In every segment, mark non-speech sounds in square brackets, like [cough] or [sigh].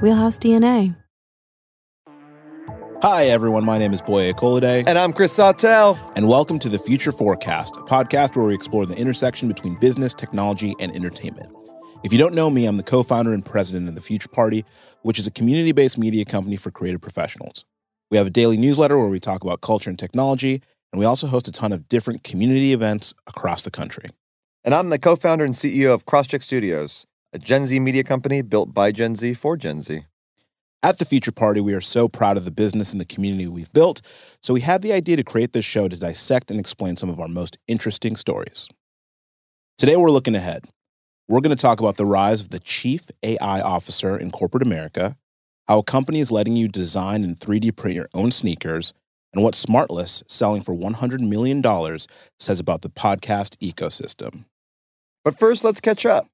Wheelhouse DNA. Hi, everyone. My name is Boye Akolade. And I'm Chris Sawtelle. And welcome to The Future Forecast, a podcast where we explore the intersection between business, technology, and entertainment. If you don't know me, I'm the co founder and president of The Future Party, which is a community based media company for creative professionals. We have a daily newsletter where we talk about culture and technology, and we also host a ton of different community events across the country. And I'm the co founder and CEO of Crosscheck Studios, a Gen Z media company built by Gen Z for Gen Z. At the Future Party, we are so proud of the business and the community we've built, so we had the idea to create this show to dissect and explain some of our most interesting stories. Today, we're looking ahead. We're going to talk about the rise of the chief AI officer in corporate America, how a company is letting you design and 3D print your own sneakers, and what Smartless, selling for $100 million, says about the podcast ecosystem. But first, let's catch up.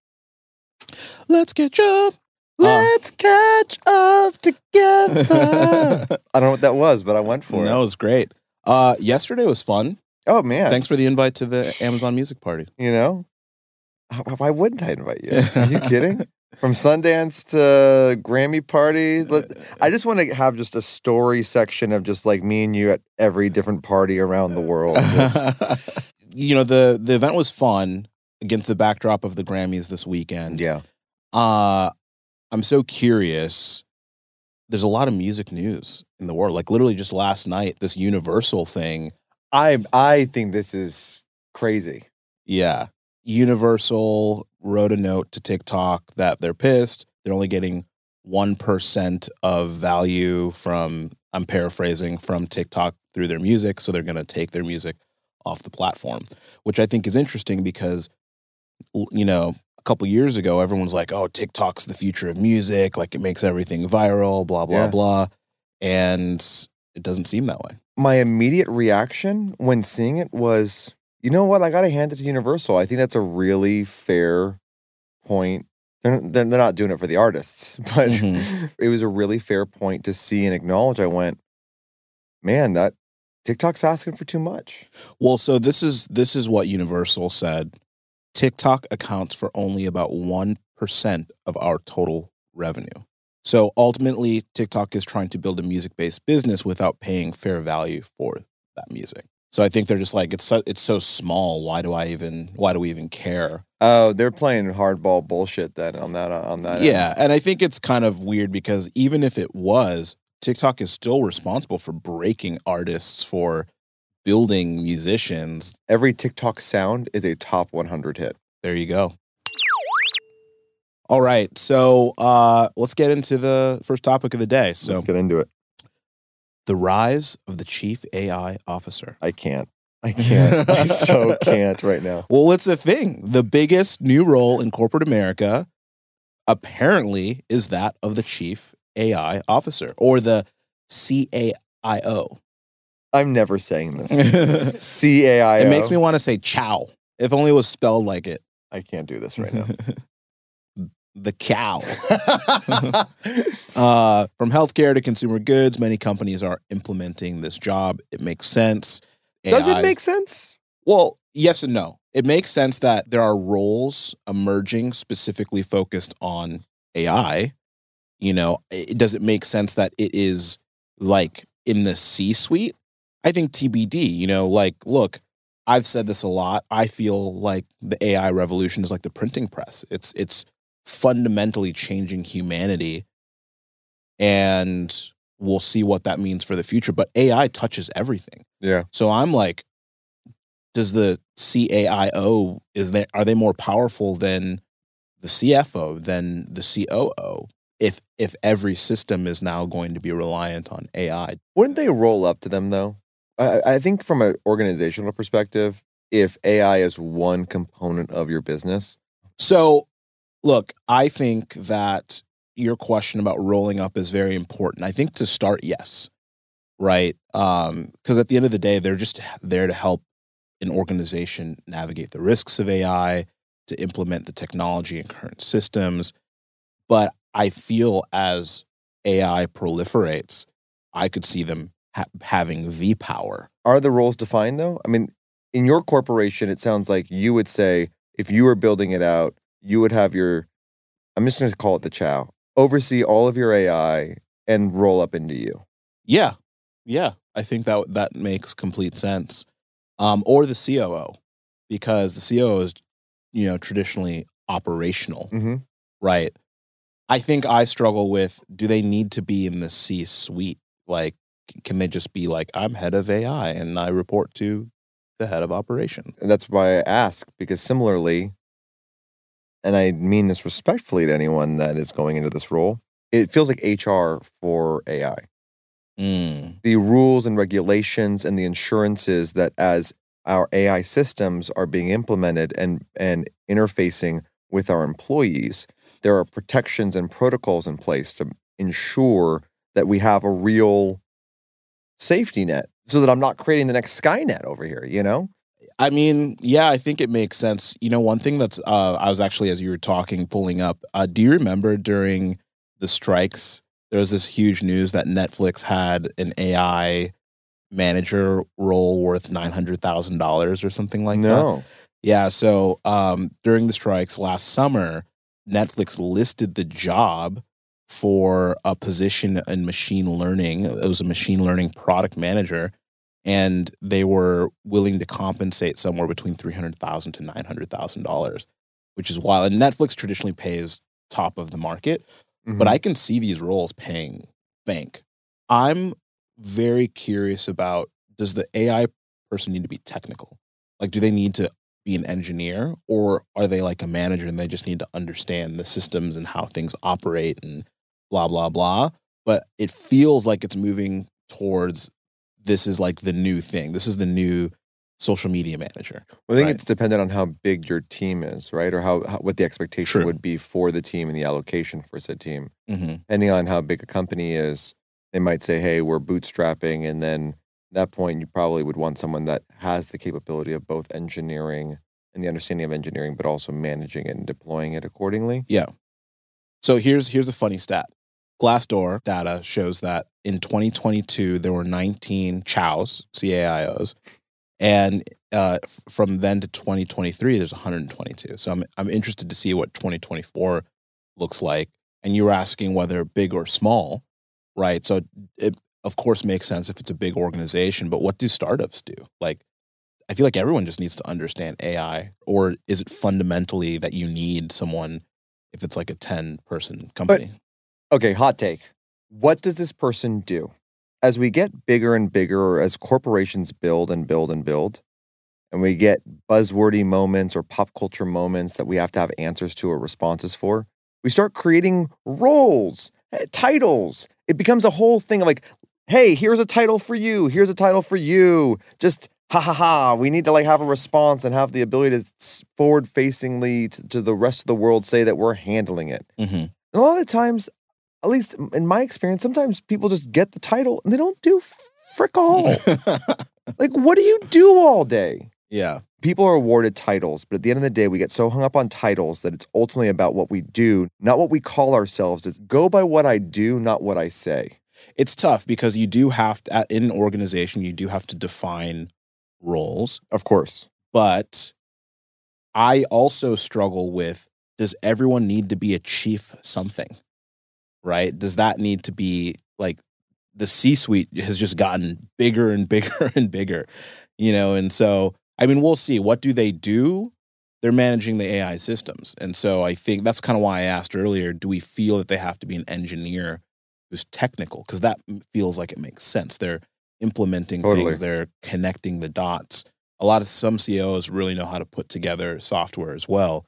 Let's catch up. Let's catch up together. [laughs] I don't know what that was, but I went for it. That was great. Uh, yesterday was fun. Oh man, Thanks for the invite to the Amazon Music Party. You know, why wouldn't I invite you? [laughs] Are you kidding? From Sundance to Grammy party, Let- I just want to have just a story section of just like me and you at every different party around the world. Just- [laughs] you know the the event was fun against the backdrop of the Grammys this weekend. yeah, Uh I'm so curious. There's a lot of music news in the world. Like literally just last night, this Universal thing. I I think this is crazy. Yeah. Universal wrote a note to TikTok that they're pissed. They're only getting 1% of value from, I'm paraphrasing, from TikTok through their music. So they're going to take their music off the platform, which I think is interesting because, you know, a couple years ago, everyone's like, oh, TikTok's the future of music. Like it makes everything viral, blah, blah, Yeah. blah. And it doesn't seem that way. my immediate reaction when seeing it was, you know what? I got to hand it to Universal. I think that's a really fair point. They're, they're, they're not doing it for the artists, [laughs] but Mhm. it was a really fair point to see and acknowledge. I went, man, that TikTok's asking for too much. Well, so this is this is what Universal said. TikTok accounts for only about 1% of our total revenue. So ultimately, TikTok is trying to build a music-based business without paying fair value for that music. So I think they're just like it's so, it's so small. Why do I even why do we even care? Oh, they're playing hardball bullshit then on that uh, on that. end. Yeah, and I think it's kind of weird because even if it was, TikTok is still responsible for breaking artists for building musicians. every TikTok sound is a top 100 hit. There you go. All right. So uh, let's get into the first topic of the day. So, Let's get into it. the rise of the chief AI officer. I can't. I can't. I so can't right now. [laughs] Well, it's a thing. The biggest new role in corporate America apparently is that of the chief AI officer or the CAIO. I'm never saying this. C A I It C A I O. makes me want to say chow. If only it was spelled like it. I can't do this right now. [laughs] the cow. [laughs] Uh, from healthcare to consumer goods, many companies are implementing this job. It makes sense. Does it make sense? well? Yes and no. It makes sense that there are roles emerging specifically focused on AI. You know, it, does it make sense that it is like in the C-suite? I think TBD. You know, like look, I've said this a lot. I feel like the AI revolution is like the printing press. It's it's fundamentally changing humanity and we'll see what that means for the future but ai touches everything Yeah. so i'm like does the caio is there are they more powerful than the cfo than the coo if if every system is now going to be reliant on ai Wouldn't they roll up to them though? I, I think from an organizational perspective, if AI is one component of your business? So, look, I think that your question about rolling up is very important. I think to start, yes, right? Um, because at the end of the day, they're just there to help an organization navigate the risks of AI, to implement the technology in current systems. But I feel as AI proliferates, I could see them ha- having V power. Are the roles defined though? I mean, in your corporation, it sounds like you would say if you were building it out, you would have your, I'm just going to call it the chow, oversee all of your AI and roll up into you. Yeah, yeah, I think that that makes complete sense. Um, or the COO, because the COO is, you know, traditionally operational, Mm-hmm. right? I think I struggle with: do they need to be in the C suite? Like, can they just be like, I'm head of AI and I report to the head of operation? And that's why I ask, because similarly, and I mean this respectfully to anyone that is going into this role, it feels like HR for AI. Mm, the rules and regulations and the insurances that as our AI systems are being implemented and and interfacing with our employees, there are protections and protocols in place to ensure that we have a real safety net so that I'm not creating the next Skynet over here, you know? I mean, yeah, I think it makes sense. You know, one thing that's uh, I was actually as you were talking pulling up. Uh, do you remember during the strikes there was this huge news that Netflix had an AI manager role worth nine hundred thousand dollars or something like that? no. Yeah. So um, during the strikes last summer, Netflix listed the job for a position in machine learning. It was a machine learning product manager, and they were willing to compensate somewhere between three hundred thousand to nine hundred thousand dollars, which is wild. And Netflix traditionally pays top of the market, but Mhm. I can see these roles paying bank. I'm very curious about does the AI person need to be technical? Like, do they need to be an engineer or are they like a manager and they just need to understand the systems and how things operate and blah, blah, blah? But it feels like it's moving towards this is like the new thing. This is the new social media manager. Well, I think Right. it's dependent on how big your team is, right? Or how, how what the expectation True. would be for the team and the allocation for said team. Mm-hmm. depending on how big a company is, they might say, "Hey, we're bootstrapping," and then at that point, you probably would want someone that has the capability of both engineering and the understanding of engineering, but also managing it and deploying it accordingly. Yeah so here's here's a funny stat. Glassdoor data shows that in 2022 there were 19 chows, CAIOs, and uh, from then to 2023 there's 122. So I'm I'm interested to see what 2024 looks like. And you were asking whether big or small, right? So it of course makes sense if it's a big organization, but what do startups do? Like I feel like everyone just needs to understand AI, or is it fundamentally that you need someone if it's like a 10 person company? Okay, hot take. What does this person do? As we get bigger and bigger, or as corporations build and build and build, and we get buzzwordy moments or pop culture moments that we have to have answers to or responses for, we start creating roles, eh, titles. It becomes a whole thing of like, hey, here's a title for you, here's a title for you. Just ha ha ha. We need to like have a response and have the ability to forward facingly to, to the rest of the world say that we're handling it. mm-hmm. And a lot of times, at least in my experience, sometimes people just get the title and they don't do frick all. [laughs] like, what do you do all day? yeah. People are awarded titles, but at the end of the day, we get so hung up on titles that it's ultimately about what we do, not what we call ourselves. It's go by what I do, not what I say. It's tough because you do have to, in an organization, you do have to define roles. Of course. But I also struggle with does everyone need to be a chief something? Right? Does that need to be like the C suite has just gotten bigger and [laughs] bigger and bigger, you know? And so, I mean, we'll see. What do they do? They're managing the AI systems. And so I think that's kind of why I asked earlier do we feel that they have to be an engineer who's technical? Because that feels like it makes sense. They're implementing Totally. things, they're connecting the dots. A lot of some CEOs really know how to put together software as well.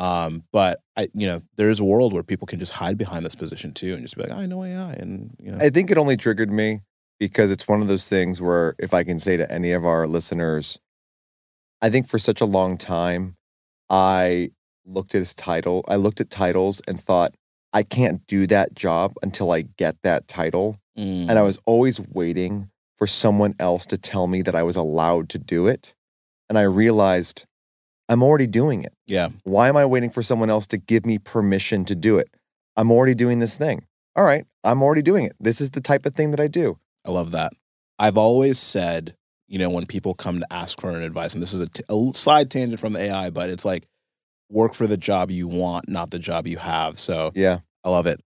Um, but I, you know, there is a world where people can just hide behind this position too, and just be like, I know AI, and you know, I think it only triggered me because it's one of those things where if I can say to any of our listeners, I think for such a long time, I looked at his title. I looked at titles and thought, I can't do that job until I get that title. And I was always waiting for someone else to tell me that I was allowed to do it. And I realized I'm already doing it. yeah. Why am I waiting for someone else to give me permission to do it? I'm already doing this thing. All right, I'm already doing it. This is the type of thing that I do. I love that. I've always said, you know, when people come to ask for an advice, and this is a, t- a side tangent from the AI, but it's like work for the job you want, not the job you have. So Yeah, I love it.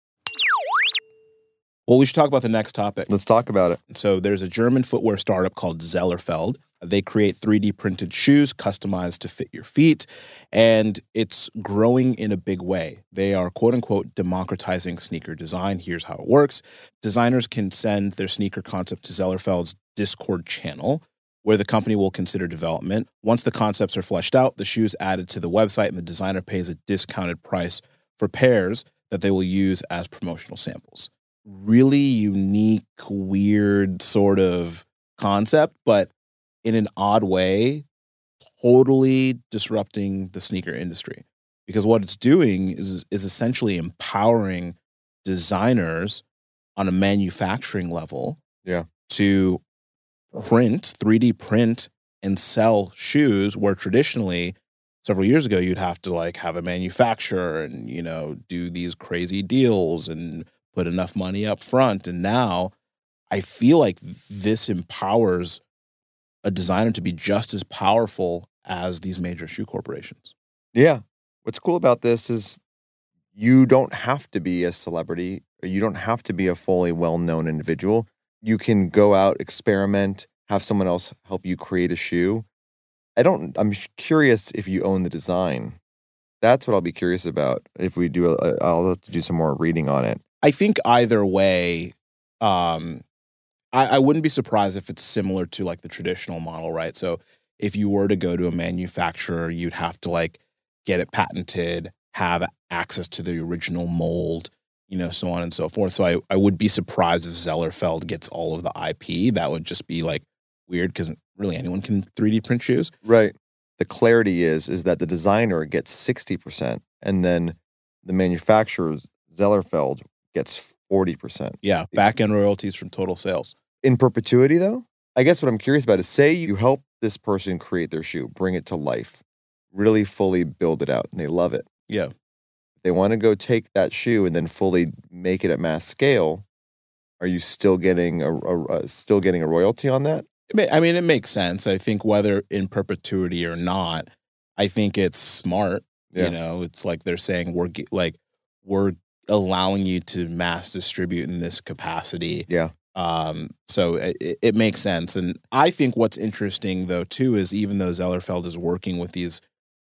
Well, we should talk about the next topic. let's talk about it. So there's a German footwear startup called Zellerfeld. They create 3D printed shoes customized to fit your feet, and it's growing in a big way. They are quote unquote democratizing sneaker design. Here's how it works designers can send their sneaker concept to Zellerfeld's Discord channel, where the company will consider development. Once the concepts are fleshed out, the shoe is added to the website, and the designer pays a discounted price for pairs that they will use as promotional samples. Really unique, weird sort of concept, but in an odd way, totally disrupting the sneaker industry. Because what it's doing is is essentially empowering designers on a manufacturing level Yeah. to print 3D print and sell shoes where traditionally several years ago you'd have to like have a manufacturer and you know do these crazy deals and put enough money up front and now I feel like this empowers a designer to be just as powerful as these major shoe corporations. Yeah. What's cool about this is you don't have to be a celebrity or you don't have to be a fully well known individual. You can go out, experiment, have someone else help you create a shoe. I don't, I'm curious if you own the design. That's what I'll be curious about. If we do, a, I'll have to do some more reading on it. I think either way, um, I, I wouldn't be surprised if it's similar to like the traditional model, right? So if you were to go to a manufacturer, you'd have to like get it patented, have access to the original mold, you know, so on and so forth. So I, I would be surprised if Zellerfeld gets all of the IP. That would just be like weird because really anyone can 3D print shoes. Right. The clarity is is that the designer gets 60% and then the manufacturer Zellerfeld gets 40%. Yeah, back end royalties from total sales. In perpetuity though? I guess what I'm curious about is say you help this person create their shoe, bring it to life, really fully build it out and they love it. Yeah. They want to go take that shoe and then fully make it at mass scale. Are you still getting a, a, a still getting a royalty on that? I mean, it makes sense. I think whether in perpetuity or not, I think it's smart. Yeah. You know, it's like they're saying we're like we're allowing you to mass distribute in this capacity. Yeah. Um, so it, it- makes sense. And I think what's interesting though too is even though Zellerfeld is working with these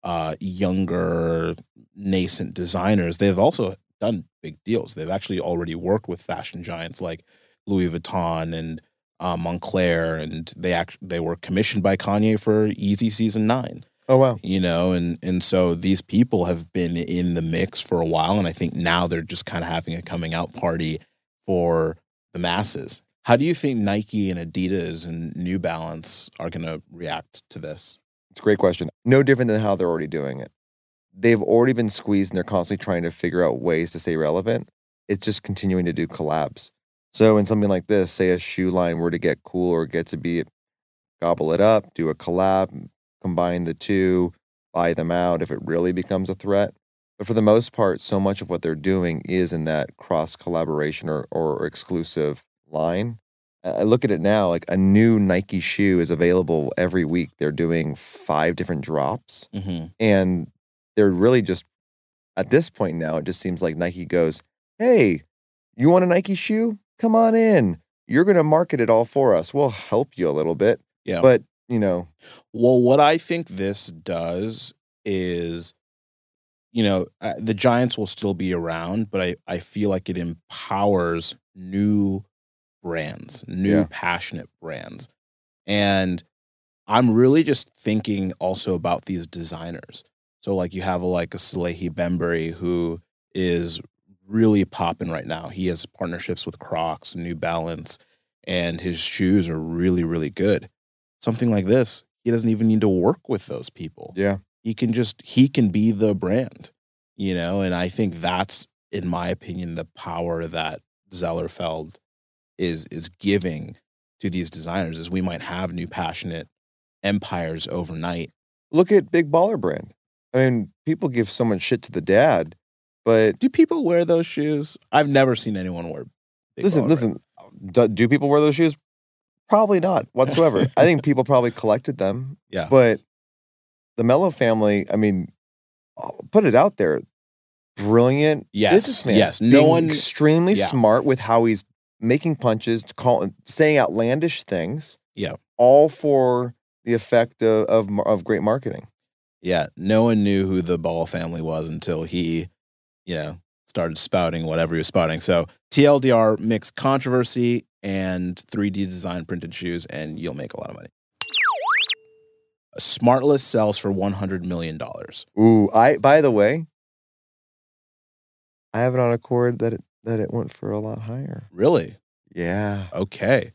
uh, younger nascent designers, they've also done big deals. They've actually already worked with fashion giants like Louis Vuitton and uh, Moncler, and they act they were commissioned by Kanye for Yeezy Season Nine. Oh wow. You know, and and so these people have been in the mix for a while, and I think now they're just kind of having a coming out party for the masses. How do you think Nike and Adidas and New Balance are going to react to this? It's a great question. No different than how they're already doing it. They've already been squeezed and they're constantly trying to figure out ways to stay relevant. It's just continuing to do collabs. So in something like this, say a shoe line were to get cool or get to be gobble it up, do a collab, combine the two, buy them out if it really becomes a threat. But for the most part, so much of what they're doing is in that cross collaboration or, or exclusive line. I look at it now like a new Nike shoe is available every week. They're doing five different drops Mm-hmm. and they're really just at this point now it just seems like Nike goes, "Hey, you want a Nike shoe? Come on in. You're going to market it all for us. We'll help you a little bit." Yeah. But, you know, Well, what I think this does is, you know, uh, the Giants will still be around, but I, I feel like it empowers new brands, new Yeah. passionate brands. And I'm really just thinking also about these designers. So, like, you have a, like a Salehe Bembury who is really popping right now. He has partnerships with Crocs New Balance, and his shoes are really, really good something like this. he doesn't even need to work with those people. Yeah. He can just he can be the brand, you know, and I think that's in my opinion the power that Zellerfeld is is giving to these designers is we might have new passionate empires overnight. Look at Big Baller Brand. I mean, people give so much shit to the dad, but Do people wear those shoes? I've never seen anyone wear. Big listen, listen. Do, do people wear those shoes? Probably not whatsoever. [laughs] I think people probably collected them, Yeah. but the Mello family. I mean, I'll put it out there. Brilliant Yes, businessman. yes. No one- extremely yeah. smart with how he's making punches, calling, saying outlandish things. Yeah. all for the effect of of, of great marketing. Yeah, no one knew who the Ball family was until he, you know, started spouting whatever he was spouting. So TLDR mixed controversy and 3D design printed shoes, and you'll make a lot of money. Smartless sells for $100 million. Ooh, I by the way, I have it on a cord that it that it went for a lot higher. Really? Yeah. Okay.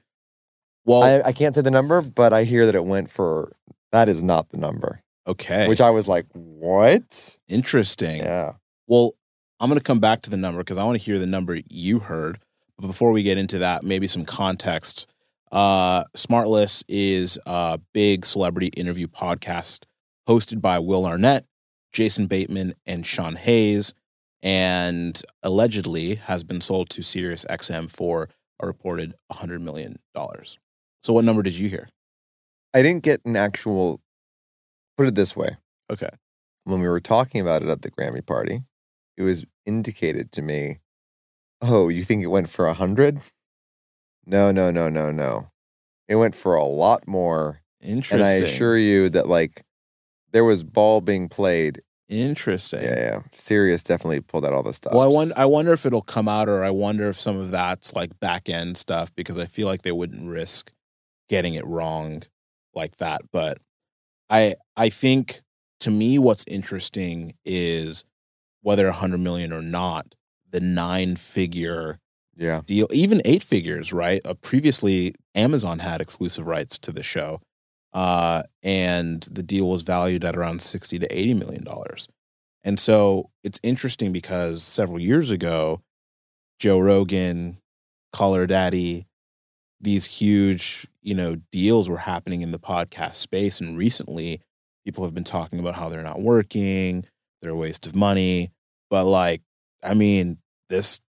Well, I, I can't say the number, but I hear that it went for that is not the number. okay. Which I was like, what? Interesting. Yeah. Well, I'm going to come back to the number because I want to hear the number you heard. But before we get into that, maybe some context. Uh, Smartless is a big celebrity interview podcast hosted by Will Arnett, Jason Bateman, and Sean Hayes, and allegedly has been sold to SiriusXM for a reported $100 million. So, what number did you hear? I didn't get an actual put it this way. Okay. When we were talking about it at the Grammy party, it was indicated to me, oh, you think it went for a hundred? No, no, no, no, no. It went for a lot more. Interesting. And I assure you that like there was ball being played. Interesting. Yeah, yeah. Sirius definitely pulled out all the stuff. Well, I wonder, I wonder if it'll come out, or I wonder if some of that's like back end stuff because I feel like they wouldn't risk getting it wrong like that. But I I think to me, what's interesting is whether a hundred million or not, the nine figure Yeah. deal, even eight figures, right? Uh, previously, Amazon had exclusive rights to the show, uh, and the deal was valued at around sixty to eighty million dollars. And so it's interesting because several years ago, Joe Rogan, Call Her Daddy, these huge, you know, deals were happening in the podcast space, and recently, people have been talking about how they're not working, they're a waste of money, but like, I mean, this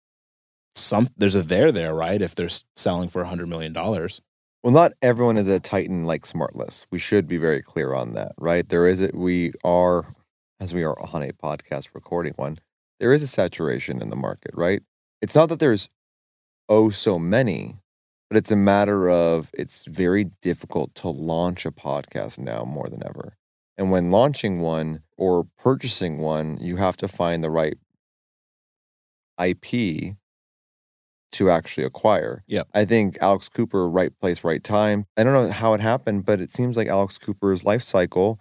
some there's a there there, right? If they're selling for a hundred million dollars. Well, not everyone is a titan like Smartless. We should be very clear on that, right? There is a, we are, as we are on a podcast recording one, there is a saturation in the market, right? It's not that there's oh so many, but it's a matter of it's very difficult to launch a podcast now more than ever. And when launching one or purchasing one, you have to find the right IP to actually acquire. Yeah. I think Alex Cooper, right place, right time. I don't know how it happened, but it seems like Alex Cooper's life cycle,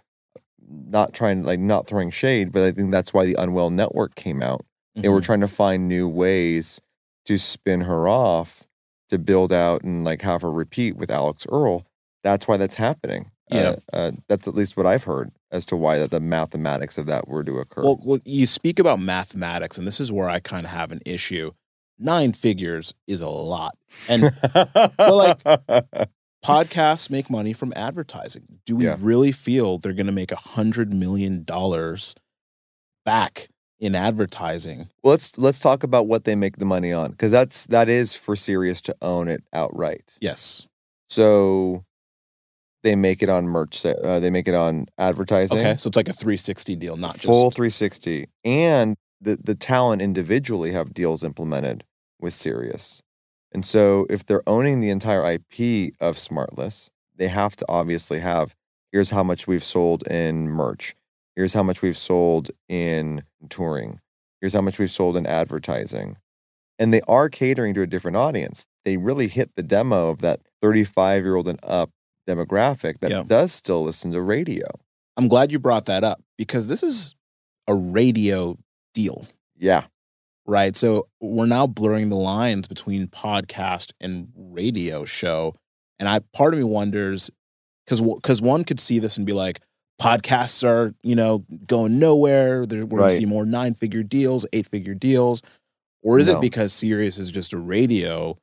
not trying like not throwing shade, but I think that's why the Unwell Network came out. They were Mhm. trying to find new ways to spin her off to build out and like have her repeat with Alix Earle. That's why that's happening. Yeah. Uh, uh, that's at least what I've heard as to why that the mathematics of that were to occur. Well, well, you speak about mathematics, and this is where I kind of have an issue. Nine figures is a lot, and like- [laughs] podcasts make money from advertising. Do we Yeah. really feel they're going to make a hundred million dollars back in advertising? Well, let's let's talk about what they make the money on because that's that is for Sirius to own it outright. Yes. So they make it on merch. Uh, they make it on advertising. Okay, so it's like a 360 deal, not just full 360, and the the talent individually have deals implemented with Sirius. And so if they're owning the entire IP of Smartless, they have to obviously have here's how much we've sold in merch. Here's how much we've sold in touring. Here's how much we've sold in advertising. And they are catering to a different audience. They really hit the demo of that 35 year old and up demographic that Yeah. does still listen to radio. I'm glad you brought that up because this is a radio deal. Yeah. Right? So we're now blurring the lines between podcast and radio show. And I part of me wonders because because one could see this and be like, podcasts are you know going nowhere. There, we're Right. gonna see more nine figure deals, eight figure deals, or is No. it because Sirius is just a radio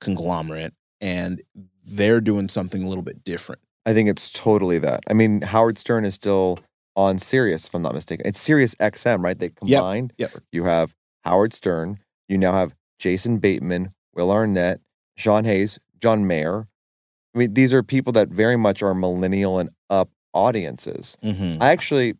conglomerate and they're doing something a little bit different? I think it's totally that. I mean, Howard Stern is still on Sirius, if I'm not mistaken. It's Sirius XM, right? They combined. yep. You have Howard Stern. You now have Jason Bateman, Will Arnett, Sean Hayes, John Mayer. I mean, these are people that very much are millennial and up audiences. Mm-hmm. I actually,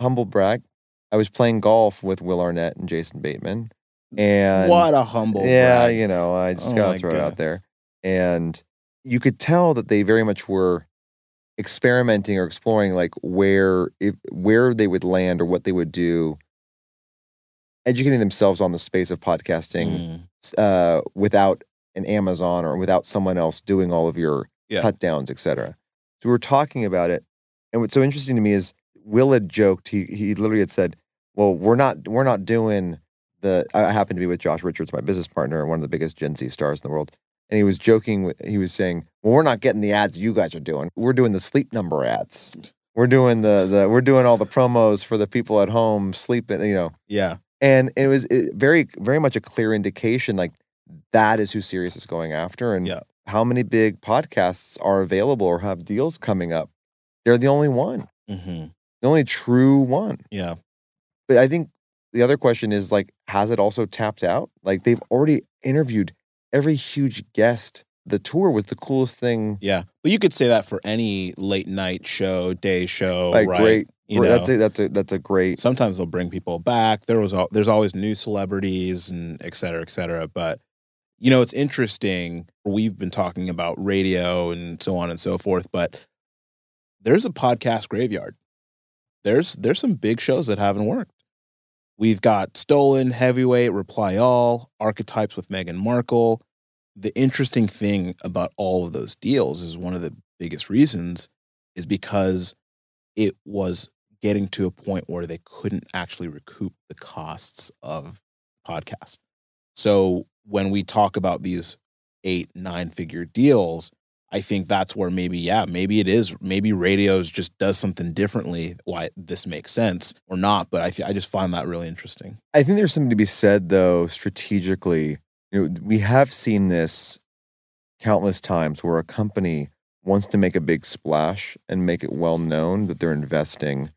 humble brag, I was playing golf with Will Arnett and Jason Bateman. And what a humble yeah, brag. you know, I just Oh gotta throw it out there. And you could tell that they very much were experimenting or exploring like where if where they would land or what they would do, educating themselves on the space of podcasting Mm. uh, without an Amazon or without someone else doing all of your Yeah. cut downs, et cetera. So we were talking about it. And what's so interesting to me is Will had joked, he he literally had said, Well, we're not we're not doing the I happen to be with Josh Richards, my business partner, one of the biggest Gen Z stars in the world. And he was joking he was saying, Well, we're not getting the ads you guys are doing. We're doing the sleep number ads. We're doing the the we're doing all the promos for the people at home sleeping, you know Yeah. And it was very very much a clear indication like that is who Sirius is going after and Yeah. how many big podcasts are available or have deals coming up they're the only one Mm-hmm. the only true one Yeah. but i think the other question is like has it also tapped out like they've already interviewed every huge guest the tour was the coolest thing Yeah. But you could say that for any late night show, day show, like right? great You know, that's a that's a that's a great sometimes they'll bring people back. There was al- there's always new celebrities and et cetera, et cetera. But you know, it's interesting. We've been talking about radio and so on and so forth, but there's a podcast graveyard. There's there's some big shows that haven't worked. We've got Stolen, Heavyweight, Reply All, Archetypes with Meghan Markle. The interesting thing about all of those deals is one of the biggest reasons is because it was getting to a point where they couldn't actually recoup the costs of podcast. So when we talk about these eight, nine figure deals, I think that's where maybe, yeah, maybe it is. Maybe radios just does something differently. Why this makes sense or not? But I, th- I just find that really interesting. I think there's something to be said though strategically. You know, we have seen this countless times where a company wants to make a big splash and make it well known that they're investing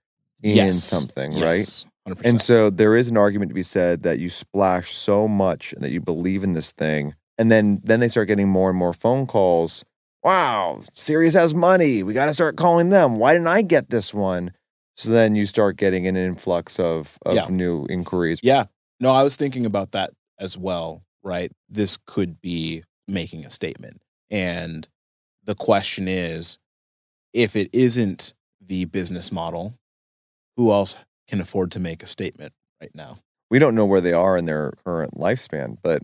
in Yes. something, right? 100%. And so there is an argument to be said that you splash so much and that you believe in this thing, and then then they start getting more and more phone calls. Wow, Sirius has money. We got to start calling them. Why didn't I get this one? So then you start getting an influx of of Yeah. new inquiries. Yeah. No, I was thinking about that as well, right? This could be making a statement. And the question is if it isn't the business model, who else can afford to make a statement right now? we don't know where they are in their current lifespan, but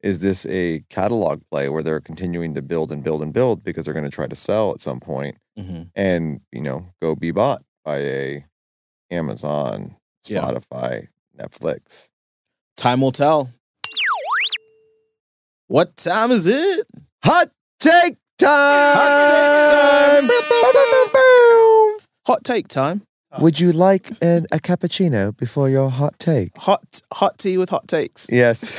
is this a catalog play where they're continuing to build and build and build because they're going to try to sell at some point Mm-hmm. and you know go be bought by a Amazon, Yeah. Spotify, Netflix? Time will tell. What time is it? Hot take time. Hot take time. Would you like an, a cappuccino before your hot take? Hot hot tea with hot takes. Yes.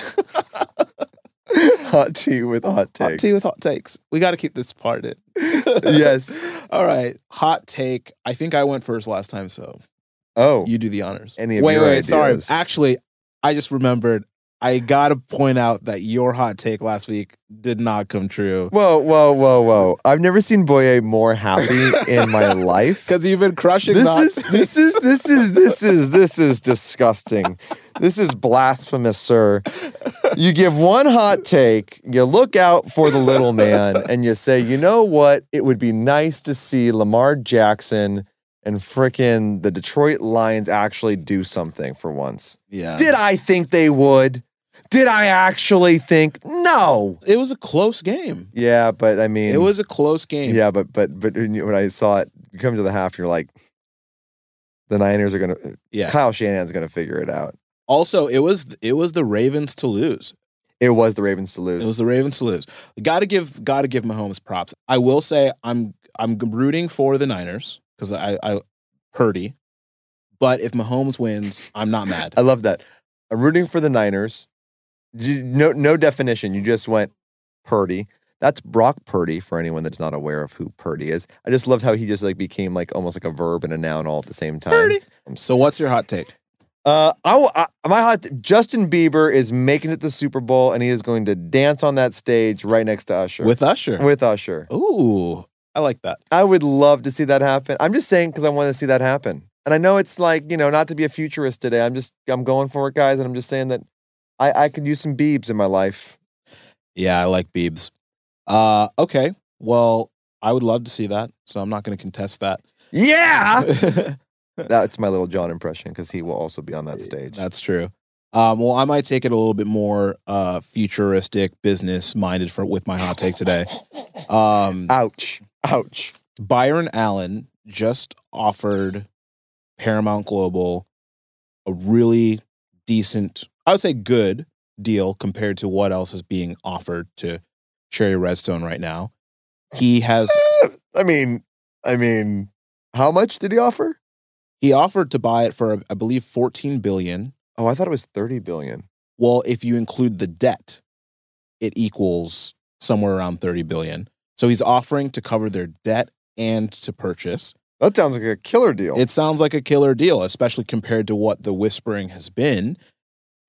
[laughs] hot tea with hot takes. Hot tea with hot takes. We got to keep this part in. [laughs] Yes. [laughs] All right. Hot take. I think I went first last time, so Oh, you do the honors. Any of wait, wait. Sorry. Actually, I just remembered. I gotta point out that your hot take last week did not come true Whoa, whoa, whoa, whoa! I've never seen Boye more happy in my [laughs] life. because you've been crushing. This not- is this is this is this is this is disgusting. This is blasphemous, sir. You give one hot take, you look out for the little man, and you say, you know what? It would be nice to see Lamar Jackson and frickin' the Detroit Lions actually do something for once. yeah. Did I think they would? Did I actually think no? it was a close game. Yeah, but I mean, It was a close game. Yeah, but but but when I saw it, you come to the half, you're like, the Niners are gonna. Yeah. Kyle Shanahan's gonna figure it out. Also, it was it was the Ravens to lose. It was the Ravens to lose. It was the Ravens to lose. Got to give got to give Mahomes props. I will say I'm I'm rooting for the Niners because I, I Purdy. But if Mahomes wins, I'm not mad. I love that. I'm rooting for the Niners. You- No, no definition. You just went Purdy. That's Brock Purdy for anyone that's not aware of who Purdy is. I just loved how he just like became like almost like a verb and a noun all at the same time. Purdy. So what's your hot take? Uh, I, will- I my hot Justin Bieber is making it the Super Bowl and he is going to dance on that stage right next to Usher With Usher. with Usher. Ooh, I like that. I would love to see that happen. I'm just saying because I want to see that happen. And I know it's like, you know, not to be a futurist today. I'm just, I'm going for it, guys. And I'm just saying that I, I could use some Biebs in my life. Yeah, I like Biebs. Uh, okay. Well, I would love to see that. So I'm not going to contest that. Yeah. [laughs] That's my little John impression because he will also be on that stage. That's true. Um, well, I might take it a little bit more uh, futuristic, business minded for with my hot take today. Um, Ouch. Ouch. Byron Allen just offered Paramount Global a really decent, I would say good deal compared to what else is being offered to Shari Redstone right now. He has eh, I mean, I mean, how much did he offer? he offered to buy it for I believe 14 billion. Oh, I thought it was 30 billion. Well, if you include the debt, it equals somewhere around 30 billion. So he's offering to cover their debt and to purchase. That sounds like a killer deal. It sounds like a killer deal, especially compared to what the whispering has been.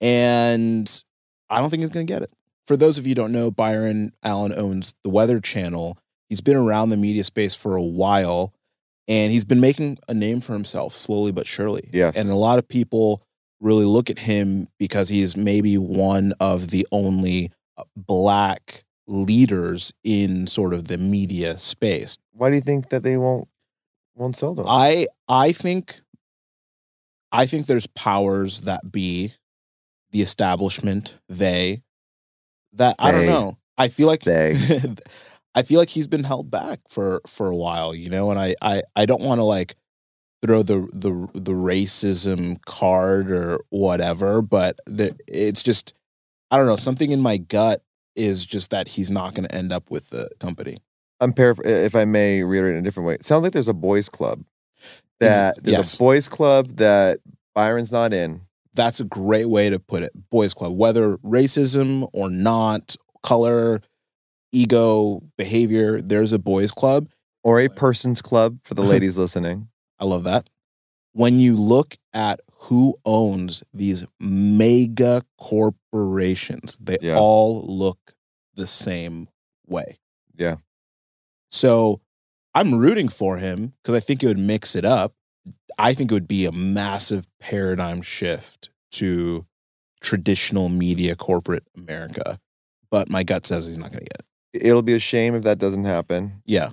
And I don't think he's going to get it. For those of you who don't know, Byron Allen owns the Weather Channel. He's been around the media space for a while and he's been making a name for himself slowly but surely. Yes. And a lot of people really look at him because he's maybe one of the only uh, black leaders in sort of the media space. Why do you think that they won't won't sell them? I I think I think there's powers that be the establishment, they that I don't know. I feel like They. [laughs] I feel like he's been held back for for a while, you know, and I I I don't want to like throw the the the racism card or whatever, but the, it's just I don't know, something in my gut is just that he's not going to end up with the company. I'm paraphr- if I may reiterate in a different way. It sounds like there's a boys club that there's yes. a boys club that Byron's not in. That's a great way to put it. Boys Club, whether racism or not, color, ego, behavior, there's a boys club. Or a person's club for the [laughs] ladies listening. I love that. When you look at who owns these mega corporations, they Yeah. all look the same way. Yeah. So I'm rooting for him because I think it would mix it up. I think it would be a massive paradigm shift to traditional media corporate America. But my gut says he's not going to get it. It'll be a shame if that doesn't happen. Yeah.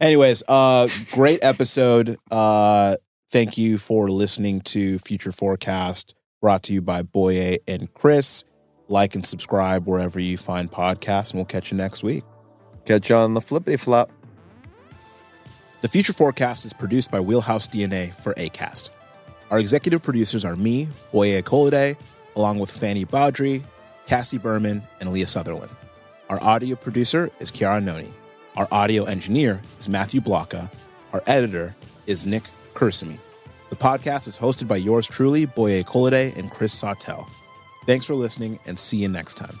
Anyways, uh great episode. Uh thank you for listening to Future Forecast brought to you by Boye and Chris. Like and subscribe wherever you find podcasts and we'll catch you next week. Catch you on the flippity flop. The Future Forecast is produced by Wheelhouse DNA for ACAST. Our executive producers are me, Boye Colade, along with Fanny Baudry, Cassie Berman, and Leah Sutherland. Our audio producer is Kiara Noni. Our audio engineer is Matthew Blocka. Our editor is Nick Kursamy. The podcast is hosted by yours truly, Boye Colade and Chris Sawtelle. Thanks for listening and see you next time.